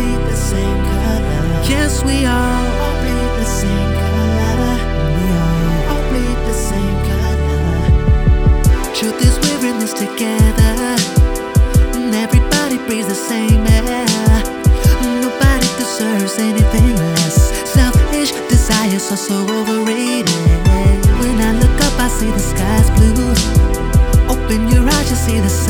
bleed the same color. Yes, we all, all bleed the same color. We all, all bleed the same color. Truth is, we're in this together. And everybody breathes the same air. Nobody deserves anything less. Selfish desires are so overrated. When I look up, I see the sky's blue. Open your eyes, you see the sun.